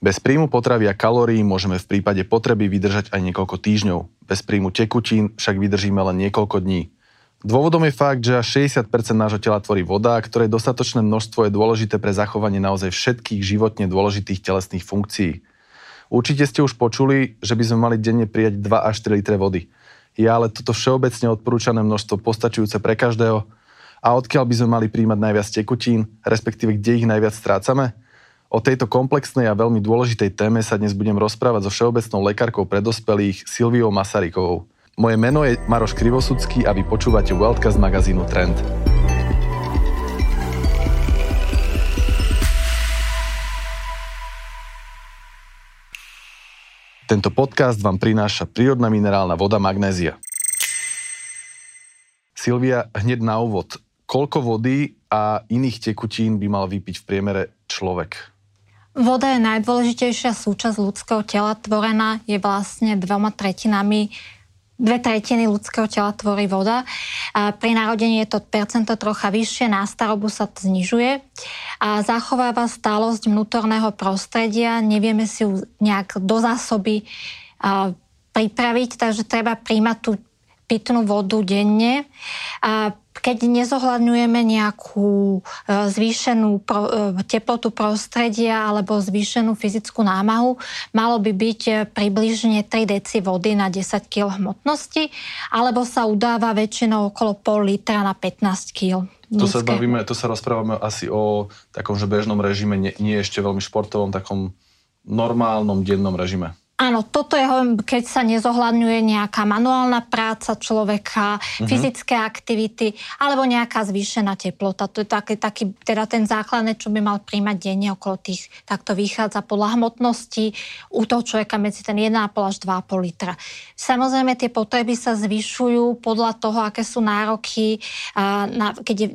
Bez príjmu potravy a kalórií môžeme v prípade potreby vydržať aj niekoľko týždňov. Bez príjmu tekutín však vydržíme len niekoľko dní. Dôvodom je fakt, že až 60% nášho tela tvorí voda, ktorej dostatočné množstvo je dôležité pre zachovanie naozaj všetkých životne dôležitých telesných funkcií. Určite ste už počuli, že by sme mali denne prijať 2 až 3 litre vody. Je ale toto všeobecne odporúčané množstvo postačujúce pre každého? A odkiaľ by sme mali príjmať najviac tekutín, respektíve kde ich najviac strácame? O tejto komplexnej a veľmi dôležitej téme sa dnes budem rozprávať so všeobecnou lekárkou pre dospelých Silviou Masarykovou. Moje meno je Maroš Krivosudský a vy počúvate Worldcast magazínu Trend. Tento podcast vám prináša prírodná minerálna voda magnézia. Silvia, hneď na úvod. Koľko vody a iných tekutín by mal vypiť v priemere človek? Voda je najdôležitejšia súčasť ľudského tela, tvorená je vlastne dvoma tretinami dve tretiny ľudského tela tvorí voda. A pri narodení je to percento trocha vyššie, na starobu sa znižuje. A zachováva stálosť vnútorného prostredia, nevieme si ju nejak do zásoby pripraviť, takže treba príjmať tú pitnú vodu denne. A keď nezohľadňujeme nejakú e, zvýšenú e, teplotu prostredia alebo zvýšenú fyzickú námahu, malo by byť e, približne 3 deci vody na 10 kg hmotnosti, alebo sa udáva väčšinou okolo pol litra na 15 kg. Tu sa, bavíme, tu sa rozprávame asi o takom, že bežnom režime, nie, nie ešte veľmi športovom, takom normálnom dennom režime. Áno, toto je, keď sa nezohľadňuje nejaká manuálna práca človeka, uh-huh. fyzické aktivity alebo nejaká zvýšená teplota. To je taký, taký teda ten základný, čo by mal príjmať denne okolo tých, takto vychádza podľa hmotnosti u toho človeka medzi ten 1,5 až 2,5 litra. Samozrejme, tie potreby sa zvyšujú podľa toho, aké sú nároky, a na, keď je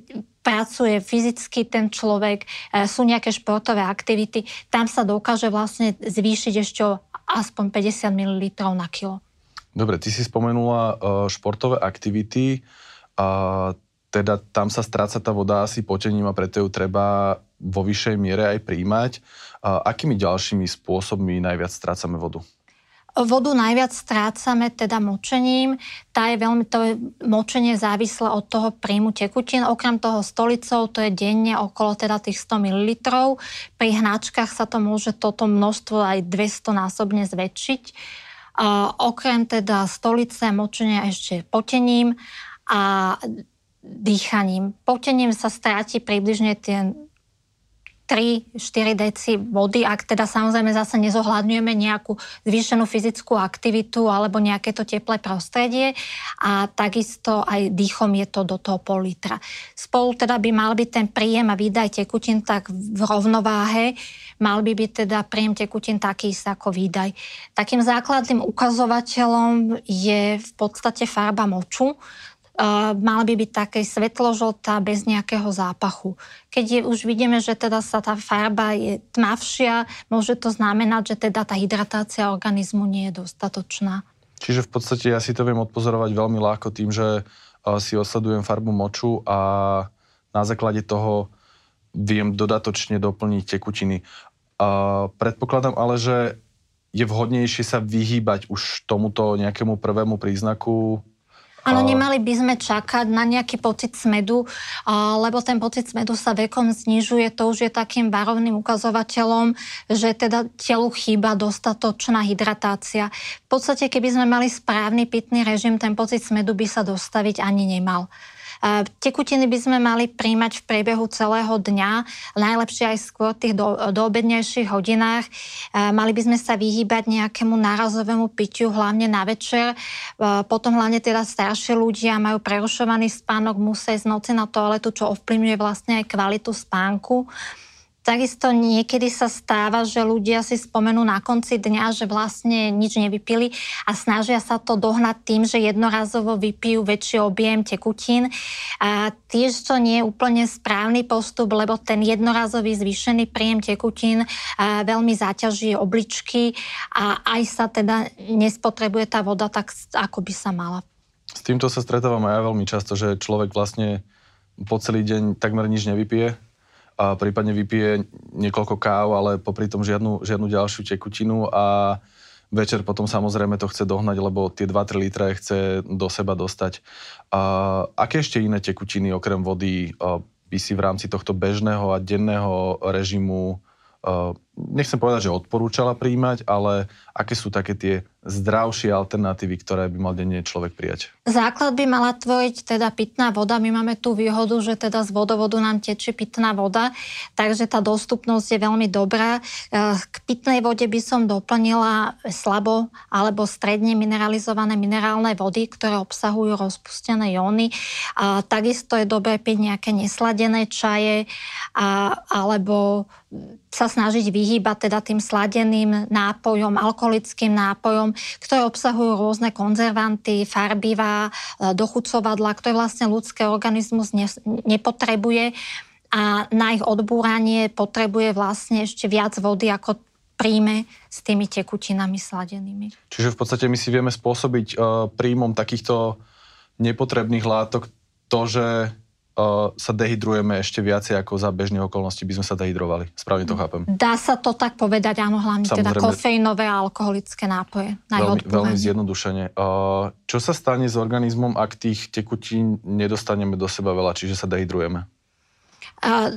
pracuje fyzicky ten človek, e, sú nejaké športové aktivity, tam sa dokáže vlastne zvýšiť ešte aspoň 50 ml na kilo. Dobre, ty si spomenula uh, športové aktivity, a teda tam sa stráca tá voda asi potením a preto ju treba vo vyššej miere aj príjmať. Uh, akými ďalšími spôsobmi najviac strácame vodu? Vodu najviac strácame teda močením. Tá je veľmi, to je, močenie závislé od toho príjmu tekutín. Okrem toho stolicou to je denne okolo teda tých 100 ml. Pri hnačkách sa to môže toto množstvo aj 200 násobne zväčšiť. A okrem teda stolice močenia ešte potením a dýchaním. Potením sa stráti približne ten 3-4 deci vody, ak teda samozrejme zase nezohľadňujeme nejakú zvýšenú fyzickú aktivitu alebo nejaké to teplé prostredie a takisto aj dýchom je to do toho pol litra. Spolu teda by mal byť ten príjem a výdaj tekutín tak v rovnováhe, mal by byť teda príjem tekutín taký istý ako výdaj. Takým základným ukazovateľom je v podstate farba moču, mala by byť také svetložltá bez nejakého zápachu. Keď je, už vidíme, že teda sa tá farba je tmavšia, môže to znamenať, že teda tá hydratácia organizmu nie je dostatočná. Čiže v podstate ja si to viem odpozorovať veľmi ľahko tým, že si osledujem farbu moču a na základe toho viem dodatočne doplniť tekutiny. Predpokladám ale, že je vhodnejšie sa vyhýbať už tomuto nejakému prvému príznaku Áno, nemali by sme čakať na nejaký pocit smedu, lebo ten pocit smedu sa vekom znižuje. To už je takým varovným ukazovateľom, že teda telu chýba dostatočná hydratácia. V podstate, keby sme mali správny pitný režim, ten pocit smedu by sa dostaviť ani nemal. Tekutiny by sme mali príjmať v priebehu celého dňa, najlepšie aj skôr v tých do, doobednejších hodinách. Mali by sme sa vyhýbať nejakému nárazovému pitiu, hlavne na večer. Potom hlavne teda staršie ľudia majú prerušovaný spánok, musia ísť noci na toaletu, čo ovplyvňuje vlastne aj kvalitu spánku. Takisto niekedy sa stáva, že ľudia si spomenú na konci dňa, že vlastne nič nevypili a snažia sa to dohnať tým, že jednorazovo vypijú väčší objem tekutín. A tiež to nie je úplne správny postup, lebo ten jednorazový zvýšený príjem tekutín veľmi zaťaží obličky a aj sa teda nespotrebuje tá voda tak, ako by sa mala. S týmto sa stretávam aj ja veľmi často, že človek vlastne po celý deň takmer nič nevypije a prípadne vypije niekoľko káv, ale popri tom žiadnu, žiadnu ďalšiu tekutinu a večer potom samozrejme to chce dohnať, lebo tie 2-3 litre chce do seba dostať. A aké ešte iné tekutiny okrem vody by si v rámci tohto bežného a denného režimu nechcem povedať, že odporúčala príjmať, ale aké sú také tie zdravšie alternatívy, ktoré by mal denne človek prijať? Základ by mala tvoriť teda pitná voda. My máme tú výhodu, že teda z vodovodu nám tečie pitná voda, takže tá dostupnosť je veľmi dobrá. E, k pitnej vode by som doplnila slabo alebo stredne mineralizované minerálne vody, ktoré obsahujú rozpustené jóny. A takisto je dobré piť nejaké nesladené čaje a, alebo sa snažiť vyhýbať teda tým sladeným nápojom, alkoholickým nápojom, ktoré obsahujú rôzne konzervanty, farbivá, e, dochucovadla, ktoré vlastne ľudský organizmus ne, nepotrebuje a na ich odbúranie potrebuje vlastne ešte viac vody, ako príjme s tými tekutinami sladenými. Čiže v podstate my si vieme spôsobiť uh, príjmom takýchto nepotrebných látok to, že sa dehydrujeme ešte viacej ako za bežných okolností by sme sa dehydrovali. Správne to chápem. Dá sa to tak povedať, áno, hlavne teda Samozrejme, teda kofeínové a alkoholické nápoje. Veľmi, veľmi zjednodušene. Čo sa stane s organizmom, ak tých tekutín nedostaneme do seba veľa, čiže sa dehydrujeme?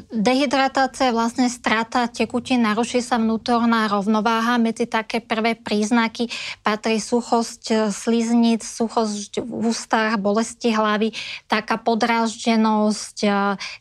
Dehydratácia je vlastne strata tekutín, naruší sa vnútorná rovnováha. Medzi také prvé príznaky patrí suchosť e, sliznic, suchosť v ústach, bolesti hlavy, taká podráždenosť, e,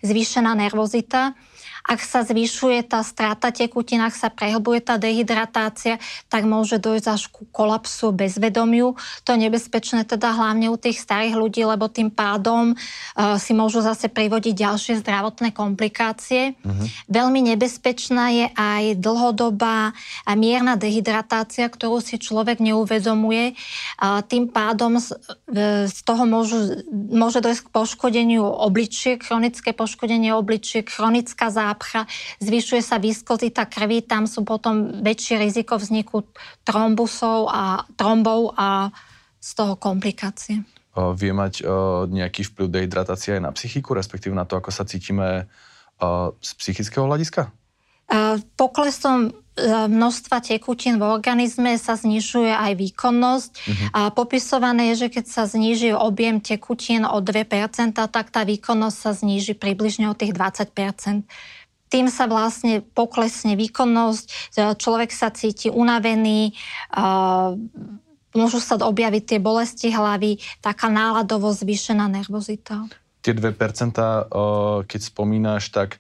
zvýšená nervozita. Ak sa zvyšuje tá strata tekutín, ak sa prehlbuje tá dehydratácia, tak môže dojsť až ku kolapsu bezvedomiu. To je nebezpečné teda hlavne u tých starých ľudí, lebo tým pádom uh, si môžu zase privodiť ďalšie zdravotné komplikácie. Uh-huh. Veľmi nebezpečná je aj dlhodobá a mierna dehydratácia, ktorú si človek neuvedomuje. Uh, tým pádom z, z toho môžu, môže dojsť k poškodeniu obličiek, chronické poškodenie obličiek, chronická zápcha zapcha, zvyšuje sa viskozita krvi, tam sú potom väčšie riziko vzniku trombusov a trombov a z toho komplikácie. Vie mať nejaký vplyv dehydratácia aj na psychiku, respektíve na to, ako sa cítime z psychického hľadiska? Poklesom množstva tekutín v organizme sa znižuje aj výkonnosť. Uh-huh. A popisované je, že keď sa zniží objem tekutín o 2%, tak tá výkonnosť sa zniží približne o tých 20% tým sa vlastne poklesne výkonnosť, človek sa cíti unavený, môžu sa objaviť tie bolesti hlavy, taká náladovo zvýšená nervozita. Tie 2%, keď spomínaš, tak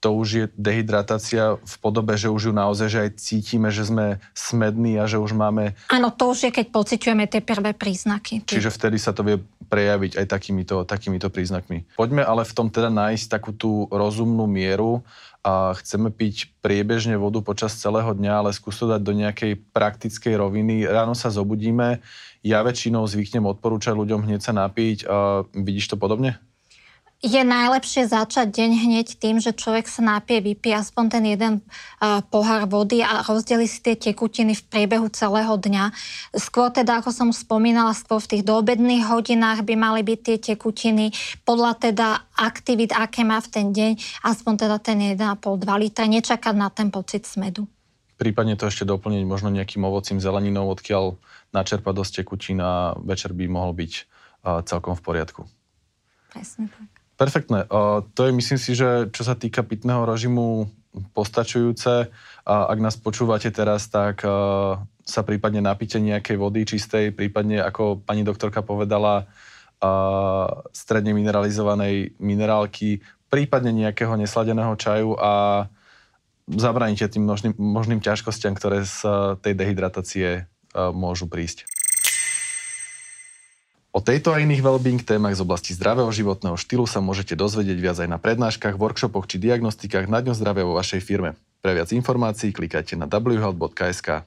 to už je dehydratácia v podobe, že už ju naozaj že aj cítime, že sme smední a že už máme... Áno, to už je, keď pociťujeme tie prvé príznaky. Čiže vtedy sa to vie prejaviť aj takýmito, takýmito príznakmi. Poďme ale v tom teda nájsť takú tú rozumnú mieru a chceme piť priebežne vodu počas celého dňa, ale skús to dať do nejakej praktickej roviny. Ráno sa zobudíme, ja väčšinou zvyknem odporúčať ľuďom hneď sa napiť. A vidíš to podobne? Je najlepšie začať deň hneď tým, že človek sa nápije, vypije aspoň ten jeden uh, pohár vody a rozdeli si tie tekutiny v priebehu celého dňa. Skôr teda, ako som spomínala, skôr v tých doobedných hodinách by mali byť tie tekutiny podľa teda aktivít, aké má v ten deň, aspoň teda ten 1,5-2 litra, nečakať na ten pocit smedu. Prípadne to ešte doplniť možno nejakým ovocím, zeleninou, odkiaľ načerpať dosť tekutín a večer by mohol byť uh, celkom v poriadku. Presne tak. Perfektné. To je, myslím si, že čo sa týka pitného režimu, postačujúce. Ak nás počúvate teraz, tak sa prípadne napíte nejakej vody čistej, prípadne, ako pani doktorka povedala, stredne mineralizovanej minerálky, prípadne nejakého nesladeného čaju a zabraníte tým možným, možným ťažkostiam, ktoré z tej dehydratácie môžu prísť. O tejto a iných wellbeing témach z oblasti zdravého životného štýlu sa môžete dozvedieť viac aj na prednáškach, workshopoch či diagnostikách na dňo zdravia vo vašej firme. Pre viac informácií klikajte na whealth.sk.